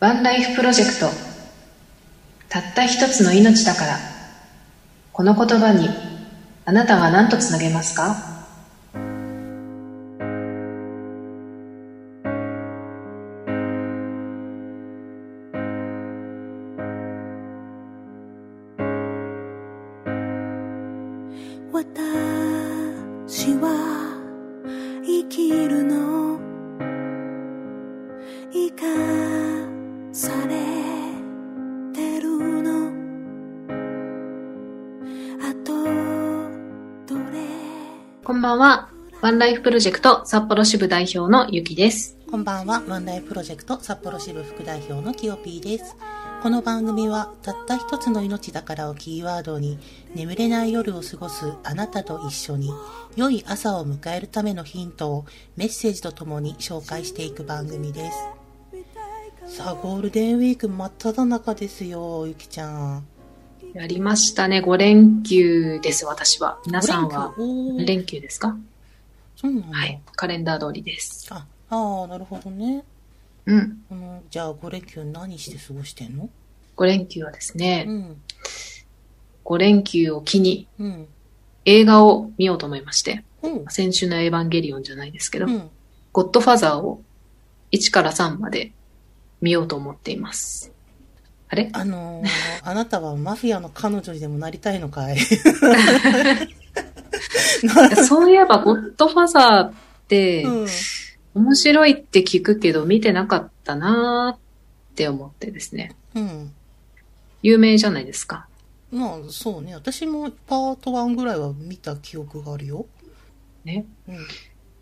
ワンライフプロジェクト。たった一つの命だから。この言葉にあなたは何とつなげますか？私は生きるのばんはワンライフプロジェクト札幌支部代表のゆきですこんばんは、ワンライフプロジェクト札幌支部副代表のキヨピーです。この番組は、たった一つの命だからをキーワードに、眠れない夜を過ごすあなたと一緒に、良い朝を迎えるためのヒントをメッセージとともに紹介していく番組です。さあ、ゴールデンウィーク真っ只中ですよ、ゆきちゃん。やりましたね5連休です私は皆さんはおー連休ですか？そうなんだ。はいカレンダー通りですあ、ああ、なるほどね。うんあのじゃあ、5連休何して過ごしてんの？5連休はですね、うん。5連休を機にうん。映画を見ようと思いまして、うん。先週のエヴァンゲリオンじゃないですけど、うん。ゴッドファザーを1から3まで見ようと思っています。あれ？あのー、あなたはマフィアの彼女にでもなりたいのかい？そういえばゴッドファザーってうん。面白いって聞くけど見てなかったなーって思ってですね。うん。有名じゃないですか。まあ、そうね。私もパート1ぐらいは見た記憶があるよ。ね。うん。い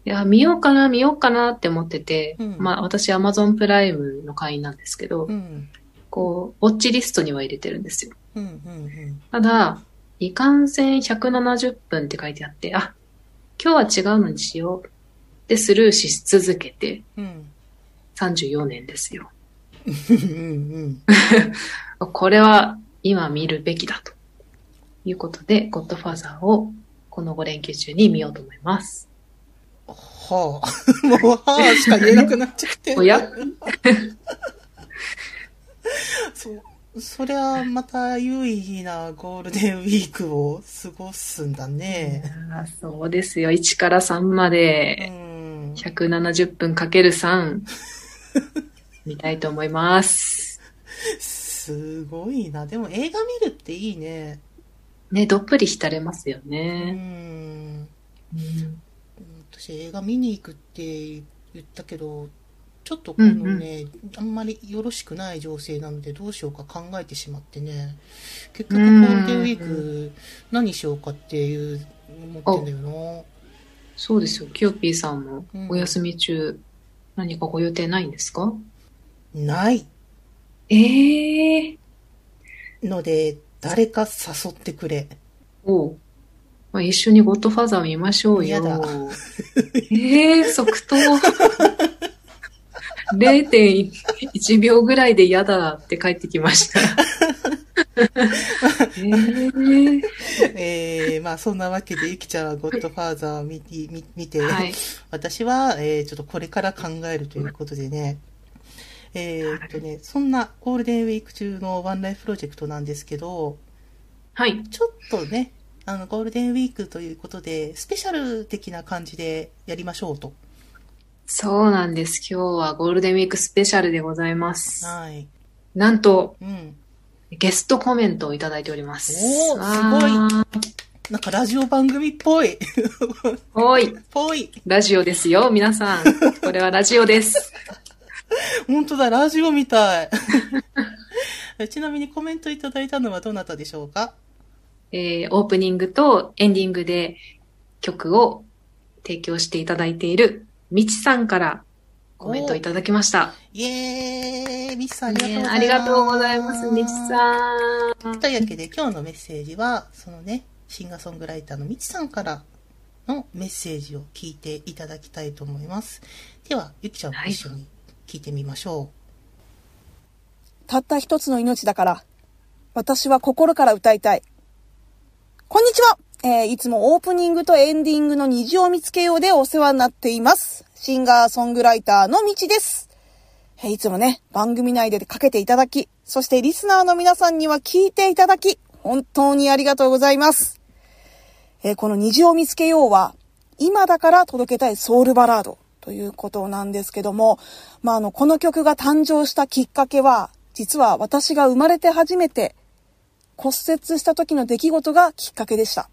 や、見ようかな、見ようかなって思ってて、うんまあ私 Amazon プライムの会員なんですけど、うん。こう、ウォッチリストには入れてるんですよ。うん。うん。ただ、いかんせん170分って書いてあって、あ、今日は違うのにしようってスルーし続けてうん。34年ですよ。うん。うん。これは今見るべきだということで、ゴッドファザーをこの5連休中に見ようと思います。はあ。もう、はあしか言えなくなっちゃって。おや そう。そりゃ、また有意義なゴールデンウィークを過ごすんだね。そうですよ。1から3まうでん。170分かける3 見たいと思います。すごいな。でも映画見るっていいね。ね、どっぷり浸れますようね。ん。うん私映画見に行くって言ったけど、ちょっとこのね、あんまりよろしくない情勢なのでどうしようか考えてしまってね。結局ゴールデンウィーク何しようかっていう思ってんだよそうですよ。キヨピーさんもうんお休み中、何かご予定ないんですか？な。ないええので、誰か誘ってくれ。おうまあ、一緒にゴッドファザー見ましょうよ。やだええ即答。0.1秒ぐらいで嫌だって帰ってきました。えええー、まあそんなわけで、ゆきちゃんはゴッドファーザーを見て、見見て、はい。私は、えー、ちょっとこれから考えるということでね、えーっとね、そんなゴールデンウィーク中のワンライフプロジェクトなんですけど、はい。ちょっとね、あの、ゴールデンウィークということで、スペシャル的な感じでやりましょうと。そうなんです。今日はゴールデンウィークスペシャルでございます。はい。なんと、うん。ゲストコメントをいただいております。おーわすなんかラジオ番組っぽい。おい。ぽい。ラジオですよ、皆さん。これはラジオです。本当だ、ラジオみたい。ちなみにコメントいただいたのはどなたでしょうか？えーオープニングとエンディングで曲を提供していただいているみちさんからコメントいただきました。イエーイミスさんありがとうございます。ねありがとうございます、みちさん。というわけで今日のメッセージは、そのね、シンガーソングライターのみちさんからのメッセージを聞いていただきたいと思います。では、ゆきちゃんも一緒に聞いてみましょたった一つの命だから、私は心から歌いたい。こんにちはえーいつもオープニングとエンディングの虹を見つけようでお世話になっています。シンガーソングライターのみちです。えいつもね、番組内でかけていただき、そしてリスナーの皆さんには聞いていただき、本当にありがとうございます。えーこの虹を見つけようは、今だから届けたいソウルバラードということなんですけども、まあ、あの、この曲が誕生したきっかけは、実は私が生まれて初めて骨折した時の出来事がきっかけでした。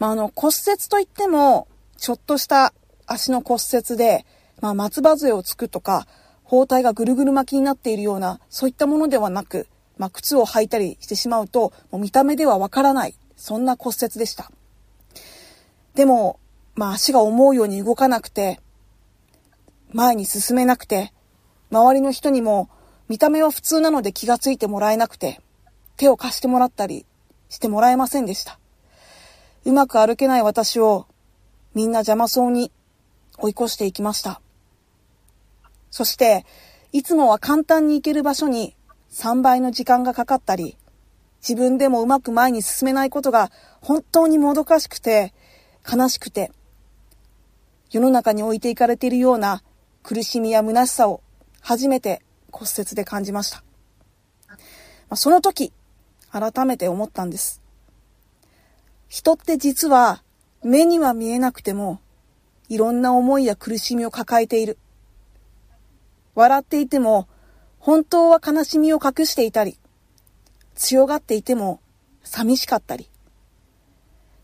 まあ、あの、骨折といっても、ちょっとした足の骨折で、まあ、松葉杖をつくとか、包帯がぐるぐる巻きになっているような、そういったものではなく、まあ、靴を履いたりしてしまうと、もう見た目ではわからない、そんな骨折でした。でも、まあ、足が思うように動かなくて、前に進めなくて、周りの人にも、見た目は普通なので気がついてもらえなくて、手を貸してもらったりしてもらえませんでした。うまく歩けない私を、みんな邪魔そうに追い越していきました。そして、いつもは簡単に行ける場所に3倍の時間がかかったり、自分でもうまく前に進めないことが本当にもどかしくて、悲しくて、世の中に置いていかれているような苦しみや虚しさを初めて骨折で感じました。まあその時、改めて思ったんです。人って実は目には見えなくてもいろんな思いや苦しみを抱えている。笑っていても本当は悲しみを隠していたり、強がっていても寂しかったり、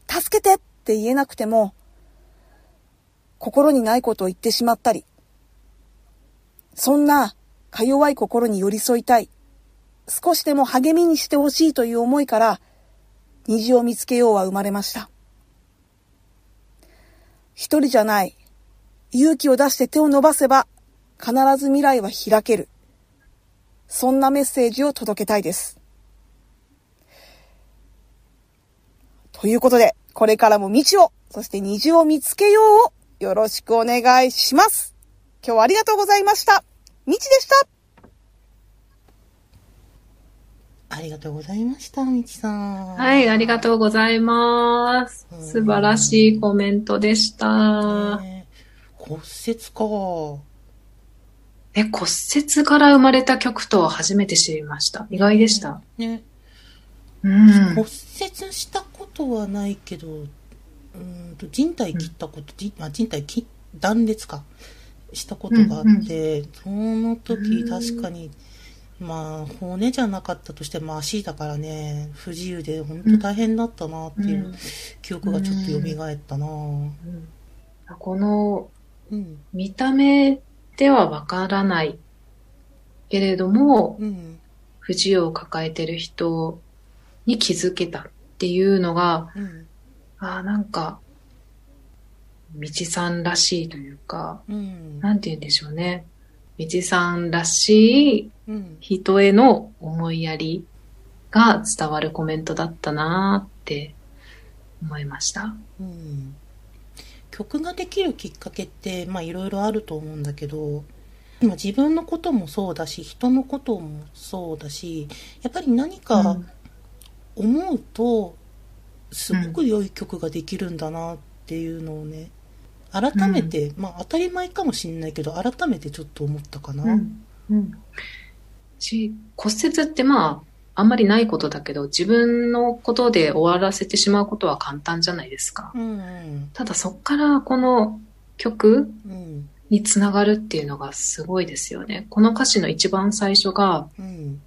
助けてって言えなくても心にないことを言ってしまったり、そんなか弱い心に寄り添いたい、少しでも励みにしてほしいという思いから、虹を見つけようは生まれました。一人じゃない。勇気を出して手を伸ばせば、必ず未来は開ける。そんなメッセージを届けたいです。ということで、これからも道を、そして虹を見つけようをよろしくお願いします。今日はありがとうございました。みちでした。ありがとうございました、みちさん。はい、ありがとうございます。うん素晴らしいコメントでした。ね骨折か。え、骨折から生まれた曲とは初めて知りました。意外でした。ね。うん。骨折したことはないけど、うーんと人体切ったこと、じまあ、人体切断裂かしたことがあって、その時うん確かに、まあ骨じゃなかったとしても足だからね不自由で本当大変だったなっていう記憶がちょっと蘇ったな。うん。このうん。見た目ではわからないけれども、うん。不自由を抱えてる人に気づけたっていうのが、うん。ああ、なんか、道さんらしいというか、うん。なんて言うんでしょうね。道さんらしいうん。人への思いやりが伝わるコメントだったなーって思いました。うん。曲ができるきっかけってまあいろいろあると思うんだけどまあ自分のこともそうだし人のこともそうだしやっぱり何か思うとすごく良い曲ができるんだなっていうのをね改めて、まあ当たり前かもしれないけど改めてちょっと思ったかな。うん。うん。し、骨折ってまあ、あんまりないことだけど、自分のことで終わらせてしまうことは簡単じゃないですか。うんうんただそっからこの曲うんにつながるっていうのがすごいですよね。この歌詞の一番最初が、うん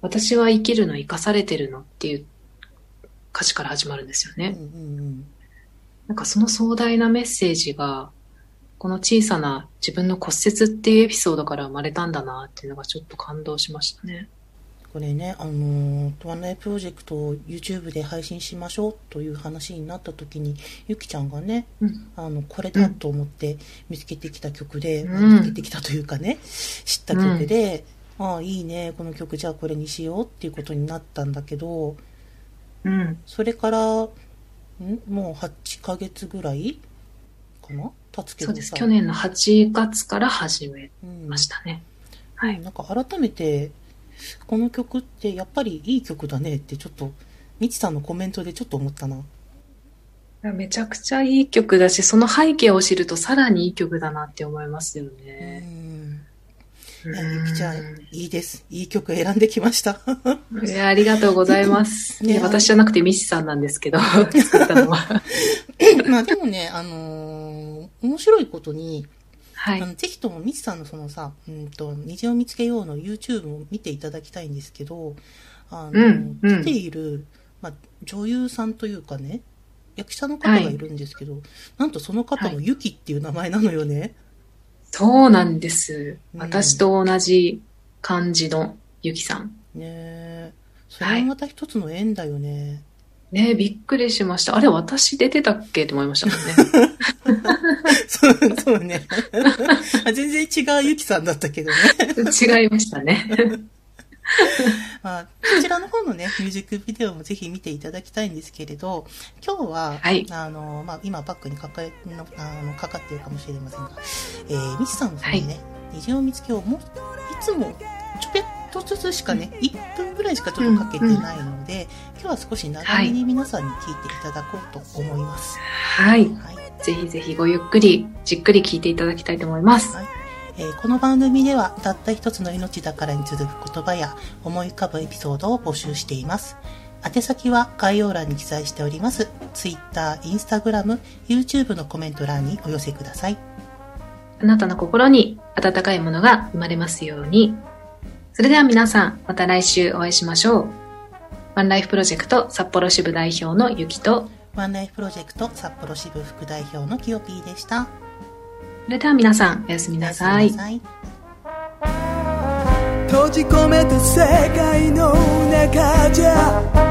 私は生きるの生かされてるのっていう歌詞から始まるんですようんうね。んなんかその壮大なメッセージが、この小さな自分の骨折っていうエピソードから生まれたんだなっていうのがちょっと感動しましたね。これね、あのー、ワンナイプロジェクトを YouTube で配信しましょうという話になった時に、ゆきちゃんがね、うん。あの、これだと思って見つけてきた曲で、うんまあ見つけてきたというかね、知った曲で、ああ、いいね、この曲じゃあこれにしようっていうことになったんだけど、うん。それから、んもう8ヶ月ぐらい？かな？経つけどそうです。さ去年の8月から始めうんましたね。はい。なんか改めて、この曲ってやっぱりいい曲だねってちょっと、みちさんのコメントでちょっと思ったな。めちゃくちゃいい曲だし、その背景を知るとさらにいい曲だなって思いますようね。ん。いや、ゆきちゃん、いいです。いい曲選んできました。いや、ありがとうございます。ね私じゃなくてミシさんなんですけど、作ったのは。まあでもね、あのー面白いことに、はい。あのぜひともミチさんのそのさ、うんと、虹を見つけようの YouTube を見ていただきたいんですけど、あの、うんうん出ている、まあ、女優さんというかね、役者の方がいるんですけど、なんとその方もユキっていう名前なのよね。そうなんです。うん私と同じ漢字のゆきさん。ねえ。それもまた一つの縁だよね。ねびっくりしました。あれ、私出てたっけ？って思いましたもんね。そう、そうね。あ全然違うユキさんだったけどね。違いましたね。まあ、こちらの方のね、ミュージックビデオもぜひ見ていただきたいんですけれど、今日は、はいあの、まあ、今バックにかかのあのかかっているかもしれませんが、えー、ミチさんの方にね、虹を見つけよう、もう、いつも、ちょぺっとずつしかね、1分ぐらいしかちょっとかけてないので、今日は少し長めに皆さんに聞いていただこうと思います。はい。はい。ぜひぜひごゆっくり、じっくり聞いていただきたいと思います。はいえーこの番組ではたった一つの命だからに続く言葉や思い浮かぶエピソードを募集しています。宛先は概要欄に記載しております。Twitter、Instagram、YouTube のコメント欄にお寄せください。あなたの心に温かいものが生まれますように。それでは皆さん、また来週お会いしましょう。ワンライフプロジェクト札幌支部代表のゆきと、ワンライフプロジェクト札幌支部副代表のキヨピーでした。それでは皆さん、おやすみなさい。閉じ込めた世界の中じゃ